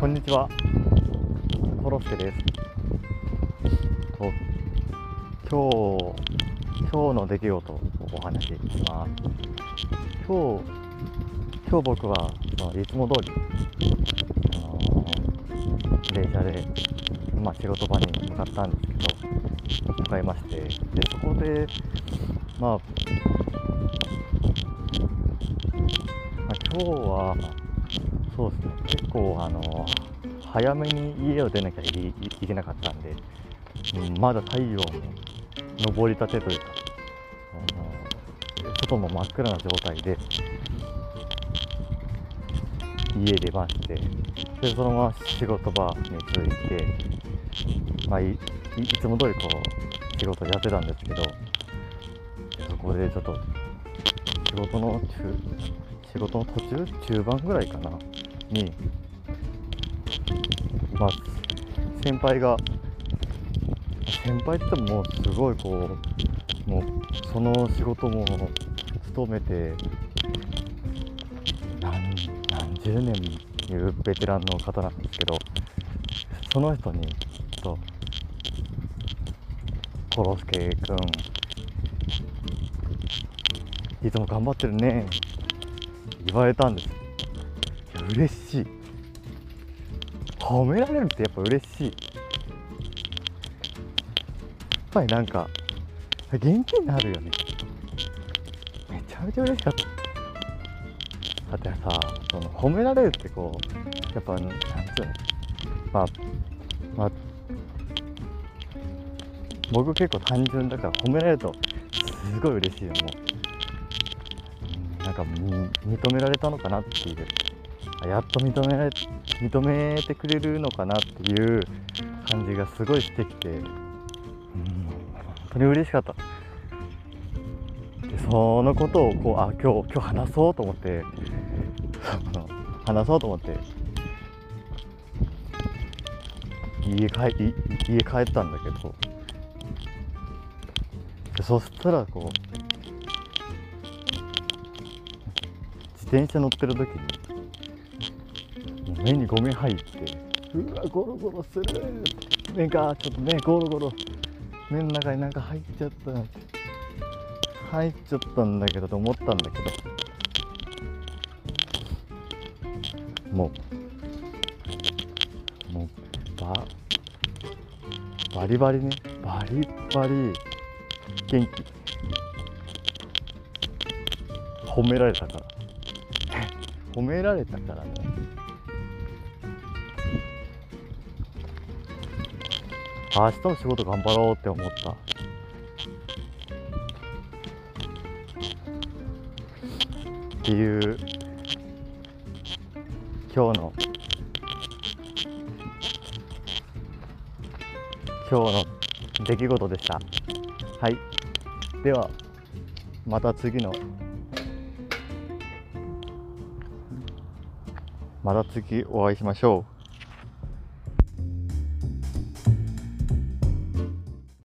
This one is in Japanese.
こんにちは。コロスケです。と今日、今日の出来事をお話しします。今日、今日僕は、そのいつも通り、あの電車で、まあ、仕事場に向かったんですけど、向かいまして、で、そこで、まあ、まあ、今日は、そうですね、結構、あの、早めに家を出なきゃいいけなかったんで、うんまだ太陽も昇りたてというか、あの外も真っ暗な状態で、家出まして、で、そのまま仕事場に続いて、まあ、いいいつも通りこう、仕事やってたんですけど、そこでちょっと、仕事の中、仕事の途中中盤ぐらいかな。に、まあ、先輩が、先輩ってももうすごいこう、もうその仕事も勤めて、何何十年いうベテランの方なんですけど、その人に、と、コロスケ君、いつも頑張ってるね、言われたんです。嬉しい。褒められるってやっぱ嬉しい。やっぱりなんか、元気になるよね。めちゃめちゃ嬉しかった。だってさ、その褒められるってこう、やっぱ、なんつうの、まあ、まあ、僕結構単純だから褒められるとすごい嬉しいよ、もう。なんか認められたのかなっていう。やっと認められ認めてくれるのかなっていう感じがすごいしてきて、うん、本当に嬉しかった。でそのことをこうあ今日今日話そうと思って。話そうと思って。家帰家帰ったんだけど。でそしたらこう自転車乗ってる時に目にゴミ入ってうわゴロゴロする。目がちょっと目ゴロゴロ目の中になんか入っちゃった。入っちゃったんだけどと思ったんだけど。もうもうババリバリね。バリバリ元気。褒められたから。褒められたからね。明日の仕事頑張ろうって思った。っていう今日の今日の出来事でした。はい。ではまた次のまた次お会いしましょう。